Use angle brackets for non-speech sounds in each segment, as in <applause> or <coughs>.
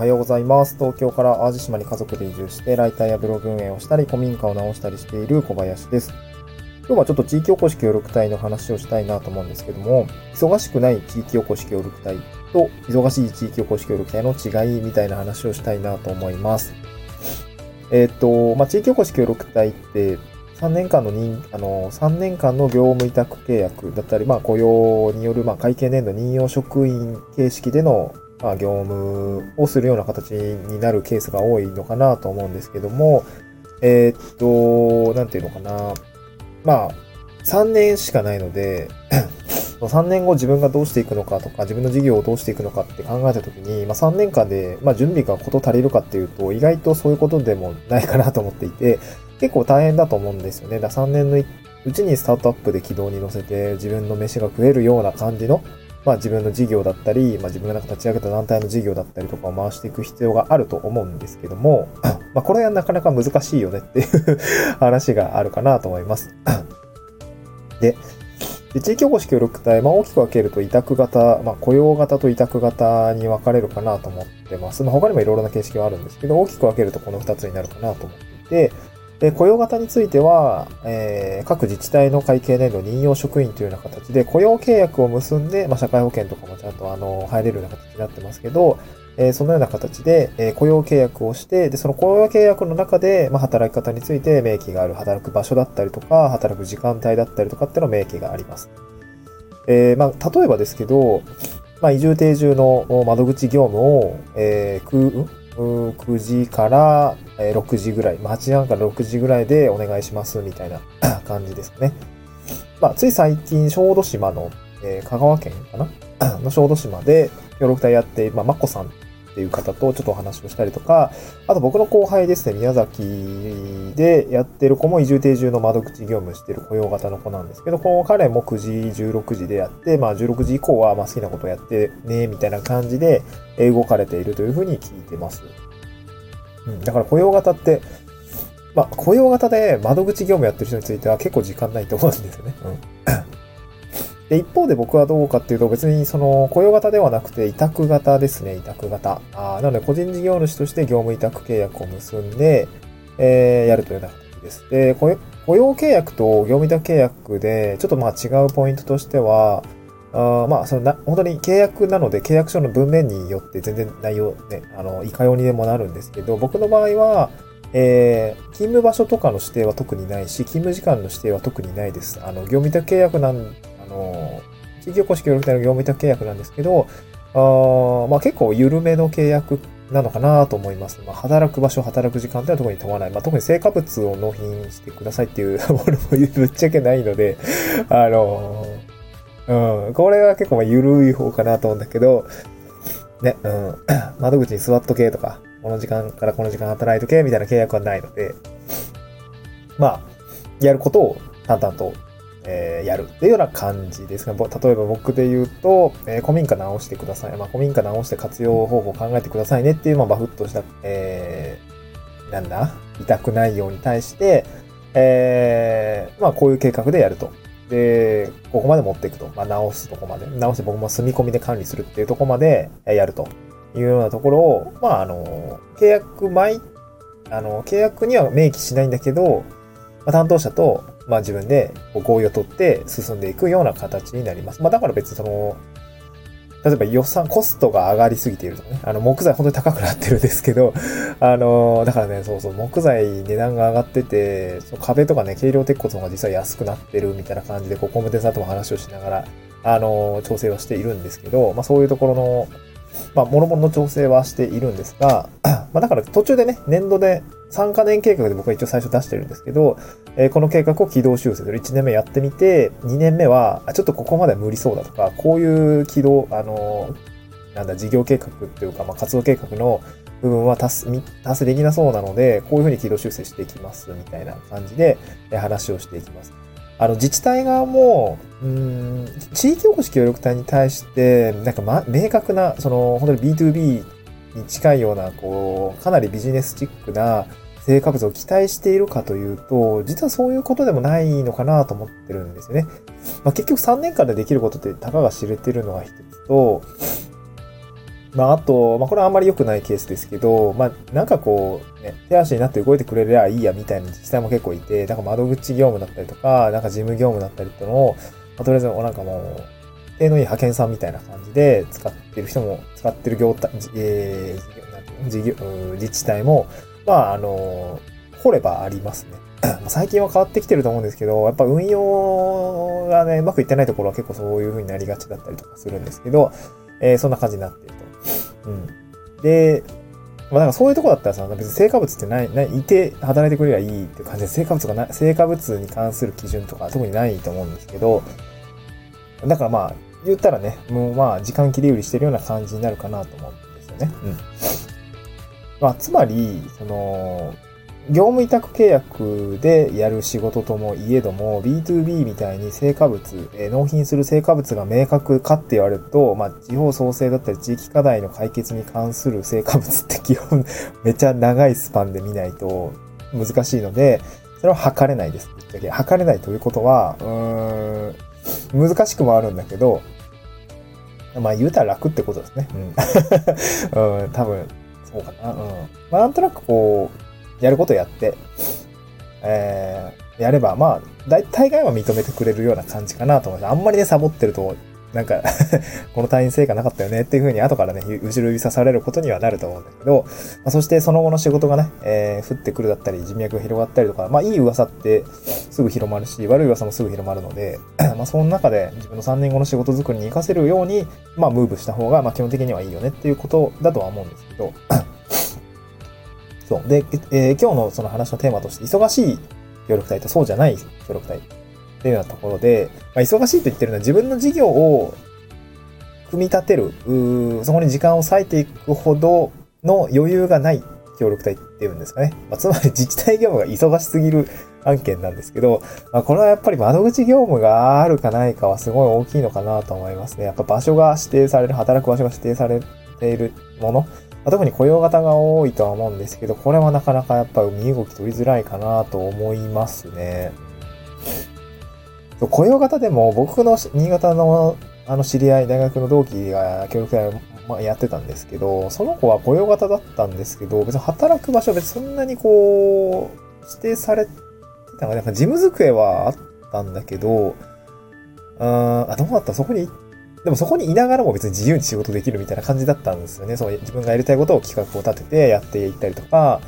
はようございます。東京から淡路島に家族で移住して、ライターやブログ運営をしたり、古民家を直したりしている小林です。今日はちょっと地域おこし協力隊の話をしたいなと思うんですけども、忙しくない地域おこし協力隊と忙しい地域おこし協力隊の違いみたいな話をしたいなと思います。えっ、と、まあ、地域おこし協力隊って、3年間の任、あの、3年間の業務委託契約だったり、まあ、雇用による、まあ、会計年度任用職員形式での、まあ、業務をするような形になるケースが多いのかなと思うんですけども、えーっと、なんていうのかな。まあ、3年しかないので、<clears throat> 3年後自分がどうしていくのかとか、自分の事業をどうしていくのかって考えたときに、まあ、3年間で、まあ、準備がこと足りるかっていうと、意外とそういうことでもないかなと思っていて、結構大変だと思うんですよね。だ3年のうちにスタートアップで軌道に乗せて、自分の飯が食えるような感じの、まあ自分の事業だったり、まあ自分がなんか立ち上げた団体の事業だったりとかを回していく必要があると思うんですけども、<clears throat> まあこれはなかなか難しいよねっていう <laughs> 話があるかなと思います。<clears throat> で、で地域おこし協力隊、まあ大きく分けると委託型、まあ雇用型と委託型に分かれるかなと思ってます。まあ他にもいろいろな形式はあるんですけど、大きく分けるとこの2つになるかなと思っていて、で、雇用型については、えー各自治体の会計年度任用職員というような形で、雇用契約を結んで、まあ、社会保険とかもちゃんとあの入れるような形になってますけど、えーそのような形で、えー雇用契約をして、で、その雇用契約の中で、まあ、働き方について明記がある、働く場所だったりとか、働く時間帯だったりとかっていうの明記があります。えーまあ、例えばですけど、まあ、移住定住の窓口業務を、えー、く、んうー9時から6時ぐらい、まあ、8時半から6時ぐらいでお願いしますみたいな <coughs> 感じですね。まあ、つい最近、小豆島の、えー香川県かな？<coughs> の小豆島で協力隊やって、まあ、まこさんっていう方とちょっとお話をしたりとか、あと僕の後輩ですね、宮崎でやってる子も移住定住の窓口業務してる雇用型の子なんですけど、この彼も9時、16時でやって、まあ16時以降はま好きなことやってね、みたいな感じで動かれているというふうに聞いてます。うん、だから雇用型って、まあ雇用型で窓口業務やってる人については結構時間ないと思うんですよね。うん。で、一方で僕はどうかっていうと、別にその雇用型ではなくて委託型ですね、委託型。あなので、個人事業主として業務委託契約を結んで、えーやるというような形です。で、雇用契約と業務委託契約で、ちょっとまあ違うポイントとしては、あまあ、そのな、本当に契約なので、契約書の文面によって全然内容ね、あの、いかようにでもなるんですけど、僕の場合は、えー勤務場所とかの指定は特にないし、勤務時間の指定は特にないです。あの、業務委託契約なん、の、地域おこし協力隊の業務委託契約なんですけど、あまあ結構緩めの契約なのかなと思います。まあ、働く場所、働く時間っていうのは特に問わない。まあ、特に成果物を納品してくださいっていう <laughs> ものもぶっちゃけないので、あのうん、これは結構まあ緩い方かなと思うんだけど、ね、うん、<coughs> 窓口に座っとけとか、この時間からこの時間働いとけみたいな契約はないので、まあ、やることを淡々と、えーやるっていうような感じですが、例えば僕で言うと、えー古民家直してください。まあ、古民家直して活用方法を考えてくださいねっていう、まあ、バフッとした、えーなんだ？委託内容に対して、えーまあ、こういう計画でやると。で、ここまで持っていくと。まあ、直すとこまで。直して僕も住み込みで管理するっていうとこまでやるというようなところを、まあ、あの、契約前、あの、契約には明記しないんだけど、まあ、担当者と、まあ、自分で合意を取って進んでいくような形になります。まあ、だから別にその、例えば予算、コストが上がりすぎているとかね。あの、木材本当に高くなってるんですけど、<laughs> あの、だからね、そうそう、木材値段が上がってて、その壁とかね、軽量鉄骨の方が実は安くなってるみたいな感じで、こう、工務店さんとも話をしながら、あの、調整はしているんですけど、まあそういうところの、まあ、諸々の調整はしているんですが、<clears throat> まあだから途中でね、年度で3カ年計画で僕は一応最初出してるんですけど、えーこの計画を軌道修正する。1年目やってみて、2年目は、ちょっとここまで無理そうだとか、こういう軌道、あのーなんだ、事業計画っていうか、まあ、活動計画の部分は達すみ達成できなそうなので、こういうふうに軌道修正していきます、みたいな感じで、え話をしていきます。あの、自治体側も、うん、地域おこし協力隊に対して、なんか、ま、明確な、その、本当に B2B に近いような、こう、かなりビジネスチックな成果物を期待しているかというと、実はそういうことでもないのかなと思ってるんですよね。まあ、結局3年間でできることってたかが知れてるのが一つと、まあ、あと、まあ、これはあんまり良くないケースですけど、まあ、なんかこう、ね、手足になって動いてくれりゃいいやみたいな自治体も結構いて、なんか窓口業務だったりとか、なんか事務業務だったりっていうの、まあ、とりあえず、なんかもう、手のいい派遣さんみたいな感じで使ってる人も、使ってる業態、えー、事業、自治体も、まあ、あの、掘ればありますね。<clears throat> 最近は変わってきてると思うんですけど、やっぱ運用がね、うまくいってないところは結構そういう風になりがちだったりとかするんですけど、えー、そんな感じになっていると。うん。で、まあ、なんかそういうとこだったらさ、別に成果物ってない、ない、いて働いてくれりゃいいって感じで、成果物がない、成果物に関する基準とか特にないと思うんですけど、だからまあ、言ったらね、もうまあ、時間切り売りしてるような感じになるかなと思うんですよね。うん。まあ、つまり、その、業務委託契約でやる仕事ともいえども、B2B みたいに成果物、え納品する成果物が明確かって言われると、まあ、地方創生だったり地域課題の解決に関する成果物って基本めちゃ長いスパンで見ないと難しいので、それは測れないです。測れないということは、うーん、難しくもあるんだけど、まあ言うたら楽ってことですね。うん。<laughs> うん、多分、そうかな。うん。まあなんとなくこう、やることやって、えー、やれば、まあ、大体概は認めてくれるような感じかなと思います。あんまりね、サボってると、なんか <laughs> この退院成果なかったよねっていう風に後からね、後ろ指さされることにはなると思うんだけど、まあ、そしてその後の仕事がね、えー、降ってくるだったり、人脈が広がったりとか、まあいい噂ってすぐ広まるし、悪い噂もすぐ広まるので、<clears throat> まあその中で自分の3年後の仕事作りに活かせるように、まあムーブした方が、まあ基本的にはいいよねっていうことだとは思うんですけど、<clears throat> そう。で、えー、今日のその話のテーマとして、忙しい協力隊とそうじゃない協力隊っていうようなところで、まあ、忙しいと言ってるのは自分の事業を組み立てる、そこに時間を割いていくほどの余裕がない協力隊っていうんですかね。まあ、つまり自治体業務が忙しすぎる案件なんですけど、まあ、これはやっぱり窓口業務があるかないかはすごい大きいのかなと思いますね。やっぱ場所が指定される、働く場所が指定されているもの。ま特に雇用型が多いとは思うんですけど、これはなかなかやっぱ身動き取りづらいかなと思いますね。雇用型でも僕の新潟のあの知り合い、大学の同期が協力隊まやってたんですけど、その子は雇用型だったんですけど、別に働く場所は別にそんなにこう、指定されてたのなんか事務机はあったんだけど、うんあ、どうだった？そこにでもそこにいながらも別に自由に仕事できるみたいな感じだったんですよね。そう自分がやりたいことを企画を立ててやっていったりとか、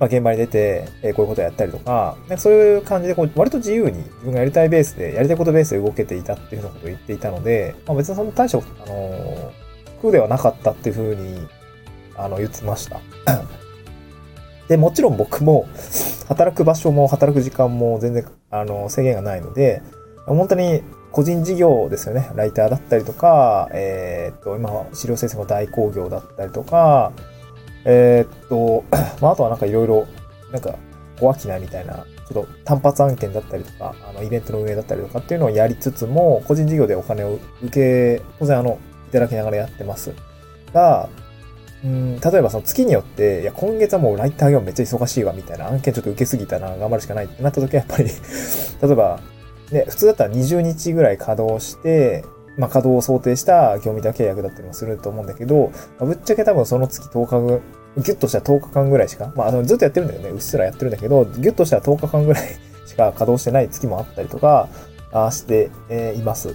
まあ、現場に出て、えー、こういうことをやったりとか、かそういう感じでこう、割と自由に自分がやりたいベースで、やりたいことベースで動けていたっていうようなことを言っていたので、まあ、別にその対処、あのー、苦ではなかったっていうふうに、あの、言ってました。<clears throat> で、もちろん僕も、働く場所も働く時間も全然、あの、制限がないので、本当に個人事業ですよね。ライターだったりとか、えー、っと、今資料生成の代行業だったりとか、えー、っと、<coughs> まあ、あとはなんかいろいろ、なんか、小商いみたいな、ちょっと単発案件だったりとか、あの、イベントの運営だったりとかっていうのをやりつつも、個人事業でお金を受け、当然あの、いただきながらやってます。が、うん、例えばその月によって、いや、今月はもうライター業めっちゃ忙しいわ、みたいな案件ちょっと受けすぎたな、頑張るしかないってなった時はやっぱり <laughs> 例えば、で、普通だったら20日ぐらい稼働して、まあ、稼働を想定した業務委託契約だったりもすると思うんだけど、まあ、ぶっちゃけ多分その月10日ぐ、ギュッとしたら10日間ぐらいしか、まあ、あの、ずっとやってるんだよね。うっすらやってるんだけど、ギュッとしたら10日間ぐらい <laughs> しか稼働してない月もあったりとか、あして、えー、います。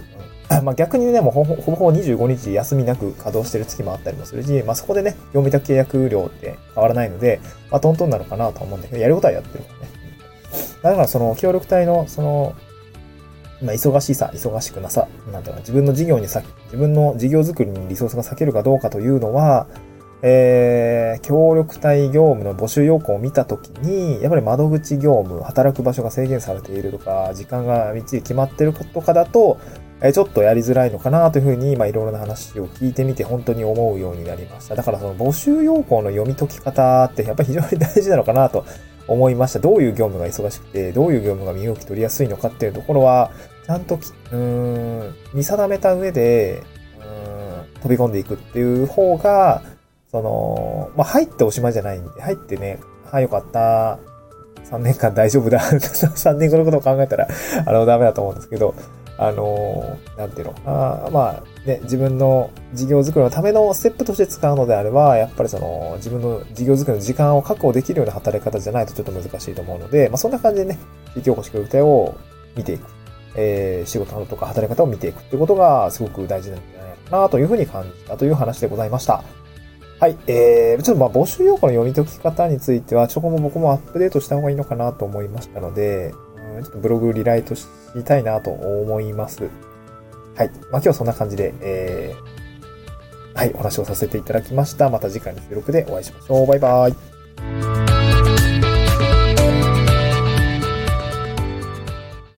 <coughs> まあ逆にね、もうほぼほぼ25日休みなく稼働してる月もあったりもするし、まあそこでね、業務委託契約料って変わらないので、まあトントンなのかなと思うんだけど、やることはやってるからね。だからその協力隊のそのまあ、忙しさ、忙しくなさ、なんていうか、自分の事業にさ、自分の事業作りにリソースが割けるかどうかというのは、えー、協力隊業務の募集要項を見たときに、やっぱり窓口業務、働く場所が制限されているとか、時間がみっちり決まってるとかだと、えちょっとやりづらいのかなというふうに、まあ、いろいろな話を聞いてみて、本当に思うようになりました。だからその募集要項の読み解き方って、やっぱり非常に大事なのかなと思いました。どういう業務が忙しくて、どういう業務が身動き取りやすいのかっていうところは、ちゃんとうん、見定めた上で、うん、飛び込んでいくっていう方が、その、まあ、入っておしまいじゃないんで、入ってね、はい、よかった。3年間大丈夫だ。<laughs> 3年後のことを考えたら、あの、ダメだと思うんですけど、あの、なんていうのあまあ、ね、自分の事業作りのためのステップとして使うのであれば、やっぱりその、自分の事業作りの時間を確保できるような働き方じゃないとちょっと難しいと思うので、まあ、そんな感じでね、地域おこし協力隊を見ていく。えー、仕事などとか働き方を見ていくってことがすごく大事なんじゃないかなというふうに感じたという話でございました。はい。えー、ちょっとまあ募集要項の読み解き方については、ちょこも僕もアップデートした方がいいのかなと思いましたので、ちょっとブログリライトしたいなと思います。はい。まあ今日はそんな感じで、えー、はい、お話をさせていただきました。また次回の収録でお会いしましょう。バイバイ。